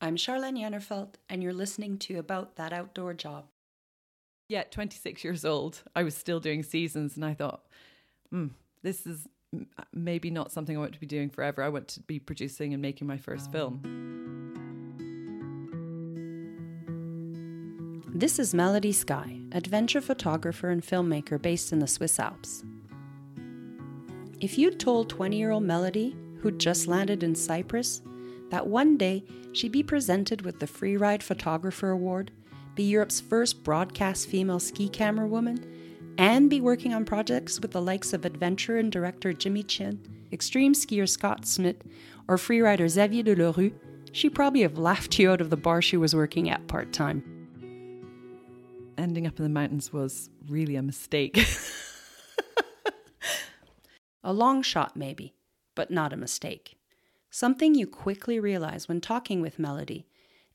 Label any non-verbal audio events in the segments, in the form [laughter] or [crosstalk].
I'm Charlaine Jannerfeldt, and you're listening to About That Outdoor Job. Yeah, 26 years old, I was still doing seasons, and I thought, hmm, this is maybe not something I want to be doing forever. I want to be producing and making my first film. This is Melody Sky, adventure photographer and filmmaker based in the Swiss Alps. If you'd told 20 year old Melody, who'd just landed in Cyprus, that one day she'd be presented with the Freeride Photographer Award, be Europe's first broadcast female ski camera woman, and be working on projects with the likes of adventurer and director Jimmy Chin, extreme skier Scot Schmidt, or freerider Xavier Delerue, she'd probably have laughed you out of the bar she was working at part time. Ending up in the mountains was really a mistake. [laughs] a long shot, maybe, but not a mistake. Something you quickly realize when talking with Melody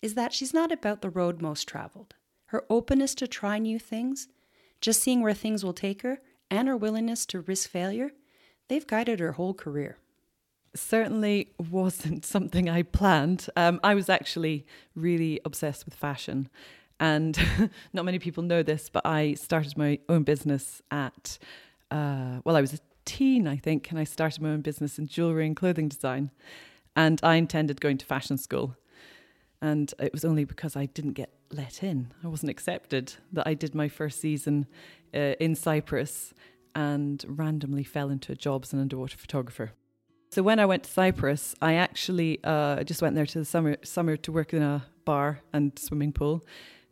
is that she's not about the road most traveled. Her openness to try new things, just seeing where things will take her, and her willingness to risk failure, they've guided her whole career. Certainly wasn't [laughs] something I planned. Um, I was actually really obsessed with fashion. And [laughs] not many people know this, but I started my own business at, uh, well, I was a teen, I think, and I started my own business in jewelry and clothing design. And I intended going to fashion school. And it was only because I didn't get let in, I wasn't accepted, that I did my first season uh, in Cyprus and randomly fell into a job as an underwater photographer. So when I went to Cyprus, I actually uh, just went there to the summer summer to work in a bar and swimming pool.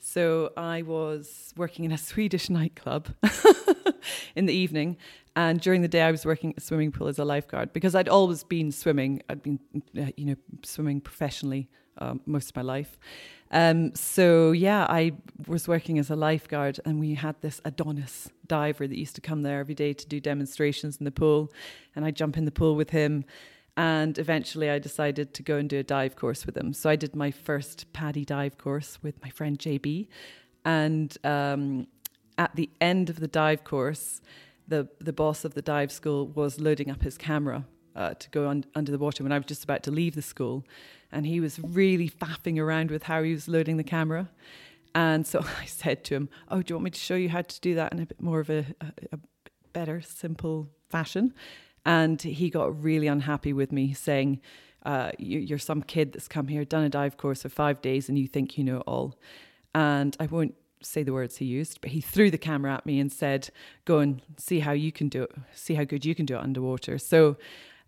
So I was working in a [laughs] Swedish nightclub [laughs] in the evening, and during the day I was working at a swimming pool as a lifeguard because I'd always been swimming. I'd been, uh, you know, swimming professionally um, most of my life. Um, so yeah, I was working as a lifeguard, and we had this Adonis diver that used to come there every day to do demonstrations in the pool, and I'd jump in the pool with him. And eventually, I decided to go and do a dive course with him. So I did my first PADI dive course with my friend JB, and um, at the end of the dive course, the the boss of the dive school was loading up his camera uh, to go un- under the water when I was just about to leave the school, and he was really faffing around with how he was loading the camera. And so [laughs] I said to him, "Oh, do you want me to show you how to do that in a bit more of a, a, a better, simple fashion?" And he got really unhappy with me, saying, uh, you, are some kid that's come here, done a dive course for five days, and you think you know it all." And I won't say the words he used, but he threw the camera at me and said, "Go and see how you can do it. See how good you can do it underwater." So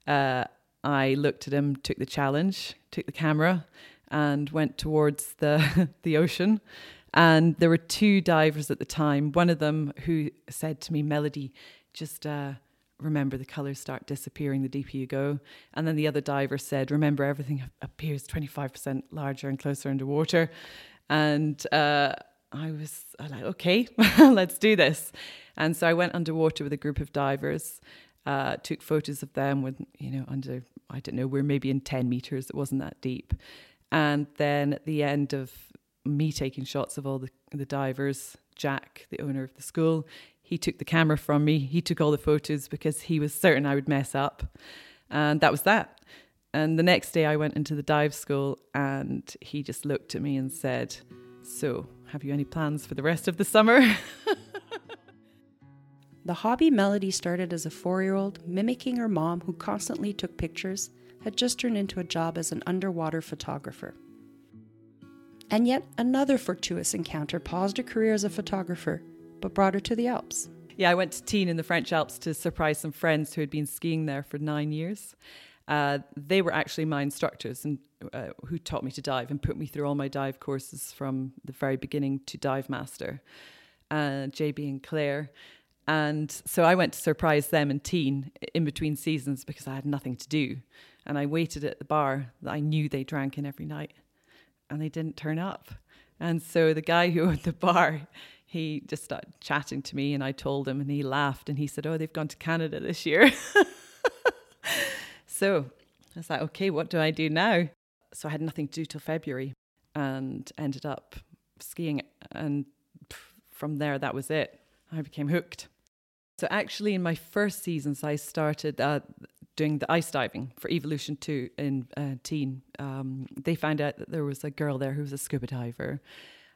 uh, I looked at him, took the challenge, took the camera, and went towards the [laughs] the ocean. And there were two divers at the time. One of them who said to me, "Melody, just." Uh, remember the colors start disappearing the deeper you go. And then the other diver said, remember everything appears 25% larger and closer underwater. And uh, I was like, okay, [laughs] let's do this. And so I went underwater with a group of divers uh, took photos of them with, you know, under, I don't know, we're maybe in 10 meters, it wasn't that deep. And then at the end of me taking shots of all the, the divers, Jack, the owner of the school, he took the camera from me. He took all the photos because he was certain I would mess up. And that was that. And the next day I went into the dive school and he just looked at me and said, So, have you any plans for the rest of the summer? [laughs] The hobby Melody started as a four year old, mimicking her mom, who constantly took pictures, had just turned into a job as an underwater photographer. And yet another fortuitous encounter paused her career as a photographer, but brought her to the Alps. Yeah, I went to Tignes in the French Alps to surprise some friends who had been skiing there for nine years. Uh, they were actually my instructors and uh, who taught me to dive and put me through all my dive courses from the very beginning to dive master. Uh, JB and Claire. And so I went to surprise them in Tignes in between seasons because I had nothing to do. And I waited at the bar that I knew they drank in every night. And they didn't turn up. And so the guy who owned the bar, he just started chatting to me and I told him and he laughed and he said, Oh, they've gone to Canada this year. [laughs] so I was like, okay, what do I do now? So I had nothing to do till February and ended up skiing. And from there, that was it. I became hooked. So actually, in my first seasons, I started uh, doing the ice diving for Evolution 2 in uh, Tignes, um, they found out that there was a girl there who was a scuba diver.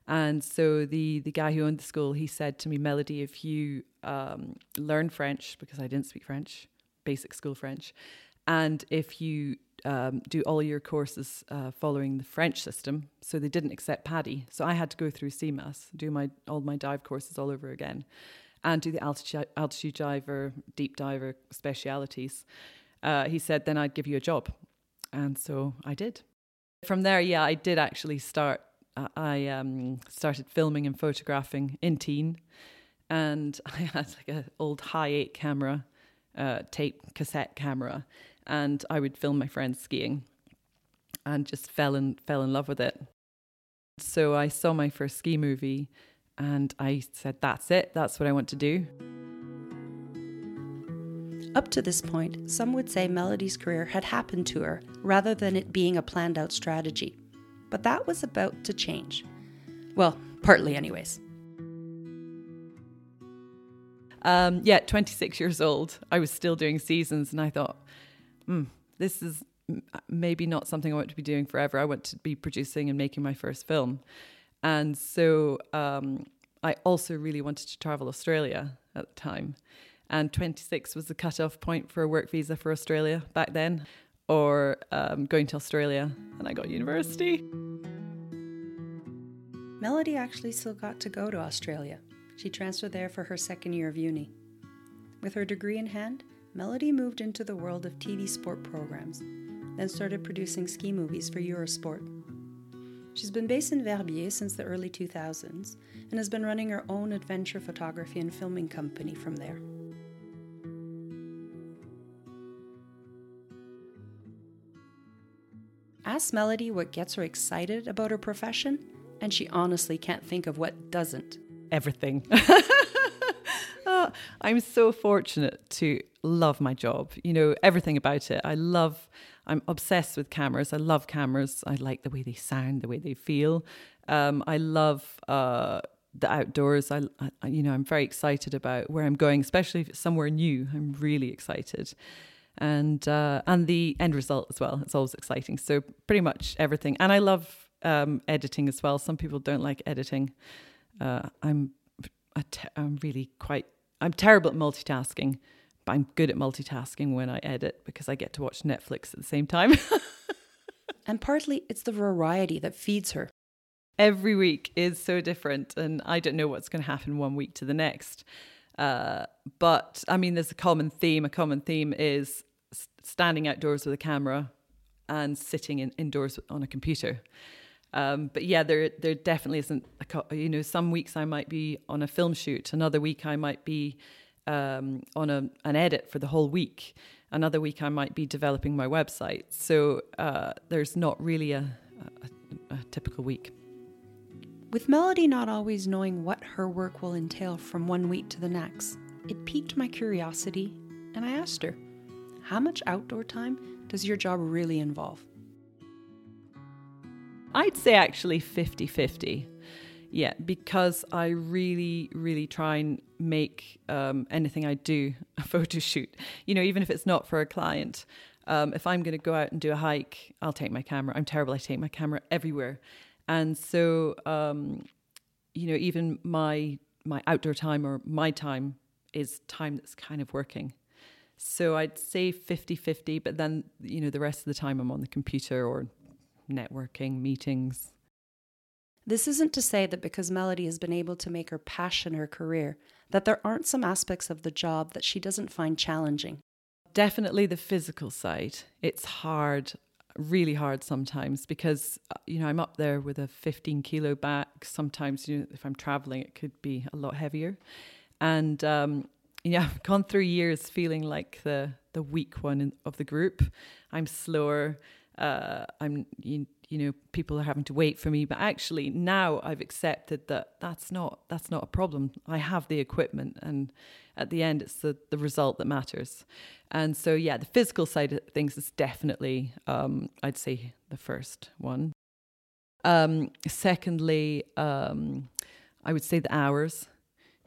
And so the, the guy who owned the school, he said to me, Melody, if you um, learn French, because I didn't speak French, basic school French, and if you um, do all your courses uh, following the French system, so they didn't accept PADI. So I had to go through CMAS, do my all my dive courses all over again, and do the altitude, altitude diver, deep diver specialities uh, he said, then I'd give you a job. And so I did. From there, yeah, I did actually start. I um, started filming and photographing in Tignes, and [laughs] I had like an old Hi8 camera, uh, tape cassette camera, and I would film my friends skiing, and just fell in fell in love with it. So I saw my first ski movie, and I said, "That's it. That's what I want to do." Up to this point, some would say Melody's career had happened to her rather than it being a planned out strategy. But that was about to change. Well, partly, anyways. Um, yeah, 26 years old, I was still doing seasons, and I thought, hmm, this is maybe not something I want to be doing forever. I want to be producing and making my first film. And so um, I also really wanted to travel Australia at the time and 26 was the cutoff point for a work visa for Australia back then, or um, going to Australia, and I got university. Melody actually still got to go to Australia. She transferred there for her second year of uni. With her degree in hand, Melody moved into the world of TV sport programs, then started producing ski movies for Eurosport. She's been based in Verbier since the early 2000s and has been running her own adventure photography and filming company from there. Ask Melody what gets her excited about her profession, and she honestly can't think of what doesn't. Everything. oh, [laughs] I'm so fortunate to love my job. You know, everything about it. I love, I'm obsessed with cameras. I love cameras. I like the way they sound, the way they feel. Um, I love uh, the outdoors. I, I, you know, I'm very excited about where I'm going, especially if it's somewhere new. I'm really excited and uh, and the end result as well. It's always exciting. So pretty much everything, and I love um, editing as well. Some people don't like editing. Uh, I'm te- I'm really quite I'm terrible at multitasking, but I'm good at multitasking when I edit because I get to watch Netflix at the same time. [laughs] and partly it's the variety that feeds her. Every week is so different, and I don't know what's going to happen one week to the next. Uh, but I mean, there's a common theme. A common theme is standing outdoors with a camera and sitting in, indoors on a computer. Um, but yeah, there there definitely isn't. A, you know, some weeks I might be on a film shoot. Another week I might be um, on a, an edit for the whole week. Another week I might be developing my website. So uh, there's not really a, a, a typical week. With Melody not always knowing what her work will entail from one week to the next, it piqued my curiosity, and I asked her how much outdoor time does your job really involve? I'd say actually 50 50. Yeah, because I really, really try and make um, anything I do a [laughs] photo shoot. You know, even if it's not for a client. Um, if I'm going to go out and do a hike, I'll take my camera. I'm terrible. I take my camera everywhere, and so um, you know, even my my outdoor time or my time is time that's kind of working. So I'd say 50 50, but then, you know, the rest of the time I'm on the computer or networking, meetings. This isn't to say that because Melody has been able to make her passion her career, that there aren't some aspects of the job that she doesn't find challenging. Definitely the physical side. It's hard, really hard sometimes because, uh, you know, I'm up there with a 15 kilo bag. Sometimes, you know, if I'm traveling, it could be a lot heavier. And um, yeah, I've gone through years feeling like the the weak one in, of the group. I'm slower. Uh, I'm you, you know people are having to wait for me, but actually now I've accepted that that's not that's not a problem. I have the equipment, and at the end it's the the result that matters. And so yeah, the physical side of things is definitely um, I'd say the first one. Um, secondly, um, I would say the hours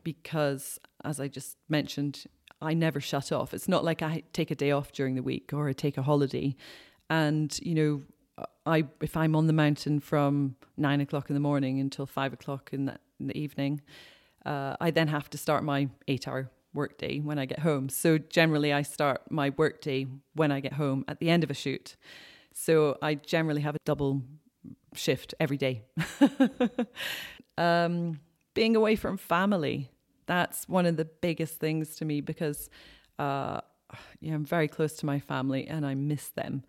because, as I just mentioned, I never shut off. It's not like I take a day off during the week or I take a holiday. And, you know, I if I'm on the mountain from nine o'clock in the morning until five o'clock in the, in the evening, uh, I then have to start my eight hour workday when I get home. So generally, I start my workday when I get home at the end of a shoot. So I generally have a double shift every day. [laughs] um, being away from family, that's one of the biggest things to me because uh, yeah, I'm very close to my family and I miss them,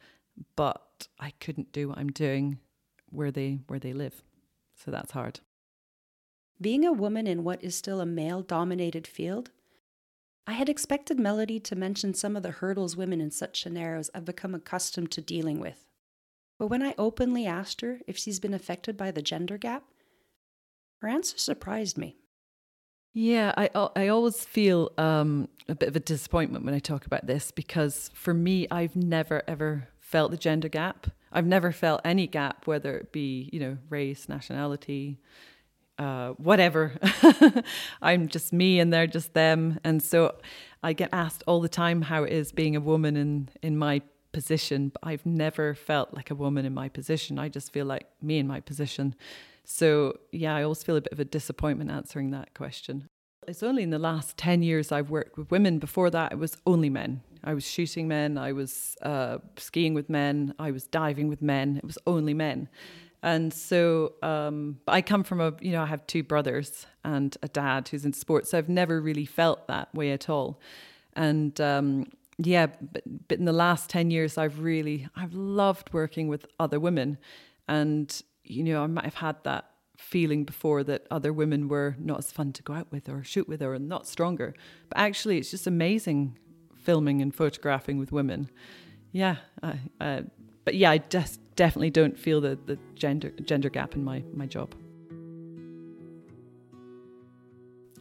but I couldn't do what I'm doing where they where they live. So that's hard. Being a woman in what is still a male dominated field, I had expected Melody to mention some of the hurdles women in such scenarios have become accustomed to dealing with. But when I openly asked her if she's been affected by the gender gap, her answer surprised me. Yeah, I I always feel um, a bit of a disappointment when I talk about this because for me, I've never ever felt the gender gap. I've never felt any gap, whether it be you know race, nationality, uh, whatever. [laughs] I'm just me and they're just them, and so I get asked all the time how it is being a woman in in my position. But I've never felt like a woman in my position. I just feel like me in my position. So, yeah, I always feel a bit of a disappointment answering that question. It's only in the last 10 years I've worked with women. Before that, it was only men. I was shooting men, I was uh, skiing with men, I was diving with men. It was only men. And so um, I come from a, you know, I have two brothers and a dad who's in sports. So I've never really felt that way at all. And um, yeah, but, but in the last 10 years, I've really, I've loved working with other women. And you know, I might have had that feeling before that other women were not as fun to go out with or shoot with or not stronger. But actually, it's just amazing filming and photographing with women. Yeah, I, but yeah, I just definitely don't feel the, the gender gender gap in my, my job.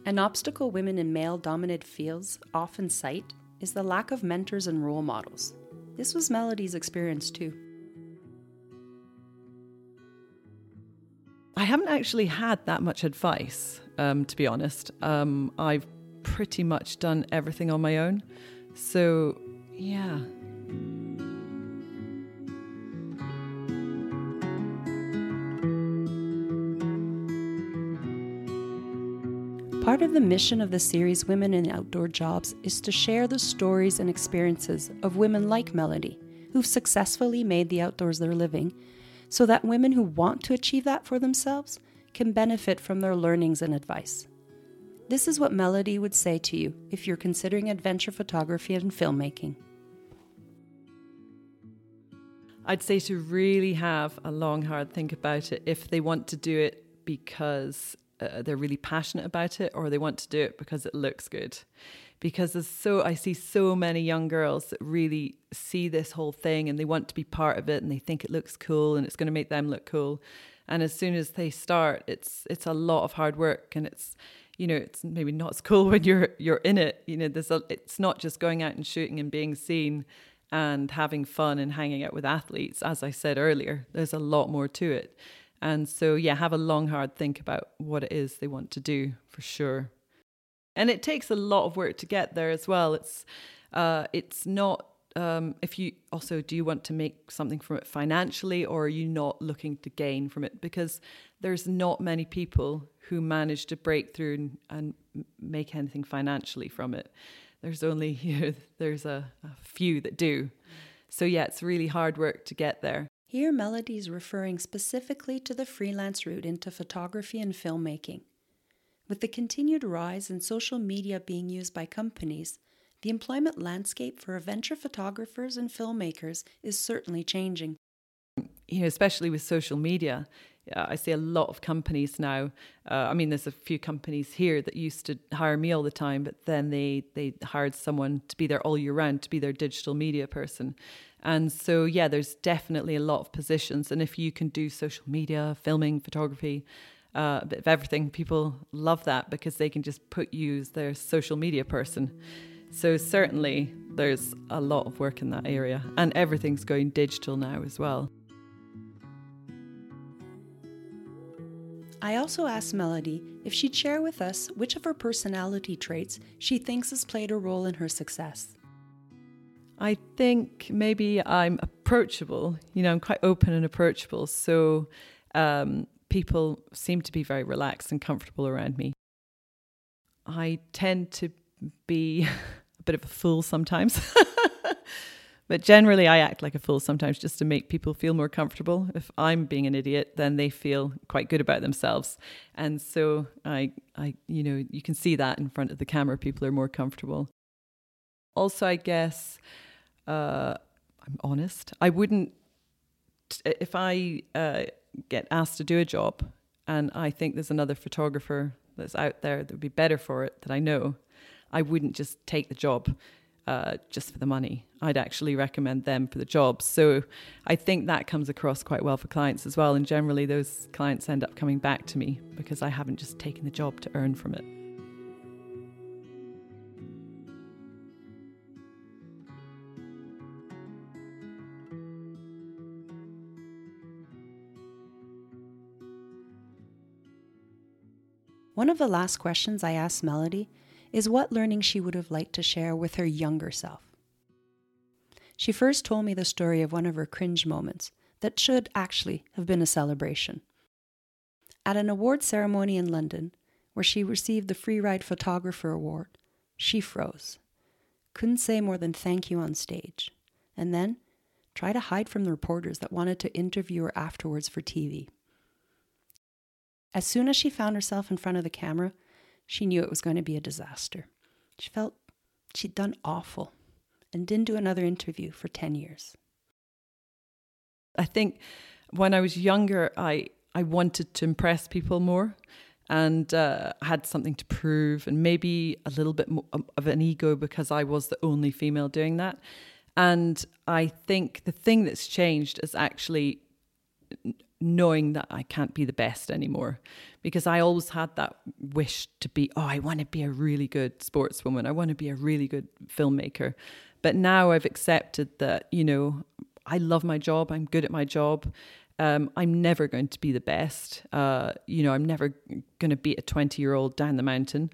An obstacle women in male dominated fields often cite is the lack of mentors and role models. This was Melody's experience too. I haven't actually had that much advice, um, to be honest. Um, I've pretty much done everything on my own. So, yeah. Part of the mission of the series Women in Outdoor Jobs is to share the stories and experiences of women like Melody, who've successfully made the outdoors their living so that women who want to achieve that for themselves can benefit from their learnings and advice. This is what Melody would say to you if you're considering adventure photography and filmmaking. I'd say to really have a long, hard think about it if they want to do it because uh, they're really passionate about it or they want to do it because it looks good because there's so I see so many young girls that really see this whole thing and they want to be part of it and they think it looks cool and it's going to make them look cool. And as soon as they start, it's it's a lot of hard work and it's you know it's maybe not as cool [laughs] when you're you're in it. You know, there's a it's not just going out and shooting and being seen and having fun and hanging out with athletes. As I said earlier, there's a lot more to it. And so yeah, have a long hard think about what it is they want to do for sure. And it takes a lot of work to get there as well. It's uh, it's not um, if you also do you want to make something from it financially or are you not looking to gain from it? Because there's not many people who manage to break through and, and make anything financially from it. There's only [laughs] you know, there's a, a few that do. So yeah it's really hard work to get there here melody is referring specifically to the freelance route into photography and filmmaking with the continued rise in social media being used by companies, the employment landscape for adventure photographers and filmmakers is certainly changing. You know, especially with social media, I see a lot of companies now. Uh, I mean, there's a few companies here that used to hire me all the time, but then they they hired someone to be there all year round to be their digital media person. And so, yeah, there's definitely a lot of positions. And if you can do social media, filming, photography, uh, a bit of everything. People love that because they can just put you as their social media person. So certainly there's a lot of work in that area, and everything's going digital now as well. I also asked Melody if she'd share with us which of her personality traits she thinks has played a role in her success. I think maybe I'm approachable. You know, I'm quite open and approachable. So um, people seem to be very relaxed and comfortable around me. I tend to be [laughs] a bit of a fool sometimes. [laughs] but generally, I act like a fool sometimes just to make people feel more comfortable. If I'm being an idiot, then they feel quite good about themselves. And so I, I, you know, you can see that in front of the camera, people are more comfortable. Also, I guess uh, I'm honest. I wouldn't, if I uh, get asked to do a job and I think there's another photographer that's out there that would be better for it that I know, I wouldn't just take the job uh, just for the money. I'd actually recommend them for the job. So I think that comes across quite well for clients as well. And generally, those clients end up coming back to me because I haven't just taken the job to earn from it. One of the last questions I asked Melody is what learning she would have liked to share with her younger self. She first told me the story of one of her cringe moments that should actually have been a celebration. At an award ceremony in London, where she received the Free Ride Photographer Award, she froze. Couldn't say more than thank you on stage. And then tried to hide from the reporters that wanted to interview her afterwards for TV. As soon as she found herself in front of the camera, she knew it was going to be a disaster. She felt she'd done awful and didn't do another interview for 10 years. I think when I was younger, I, I wanted to impress people more and uh, had something to prove and maybe a little bit of an ego because I was the only female doing that. And I think the thing that's changed is actually knowing that I can't be the best anymore because I always had that wish to be, oh, I want to be a really good sportswoman. I want to be a really good filmmaker. But now I've accepted that, you know, I love my job. I'm good at my job. Um, I'm never going to be the best. Uh, you know, I'm never going to beat a 20 year old down the mountain.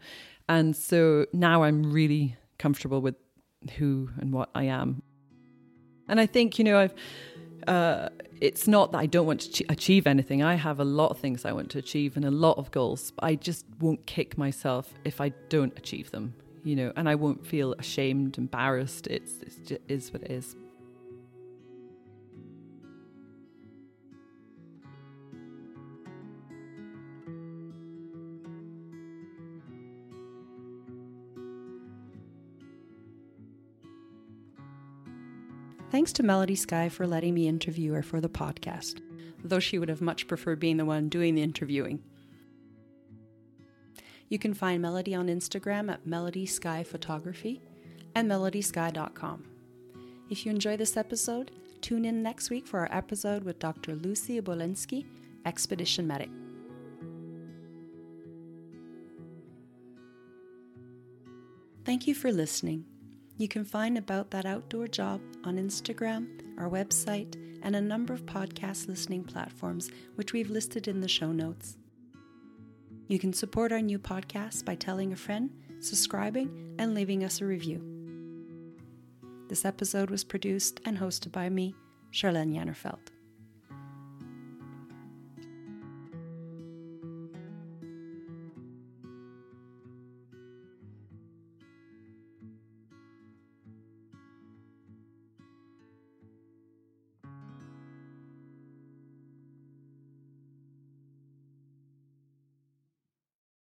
And so now I'm really comfortable with who and what I am. And I think, you know, I've, uh, it's not that I don't want to achieve anything. I have a lot of things I want to achieve and a lot of goals. But I just won't kick myself if I don't achieve them, you know, and I won't feel ashamed, embarrassed. It's, it's just, is what it is. Thanks to Melody Sky for letting me interview her for the podcast, though she would have much preferred being the one doing the interviewing. You can find Melody on Instagram at Melody Sky Photography and melodysky.com. If you enjoy this episode, tune in next week for our episode with Dr. Lucy Obolensky, Expedition Medic. Thank you for listening. You can find About That Outdoor Job on Instagram, our website, and a number of podcast listening platforms, which we've listed in the show notes. You can support our new podcast by telling a friend, subscribing, and leaving us a review. This episode was produced and hosted by me, Charlaine Jannerfeldt.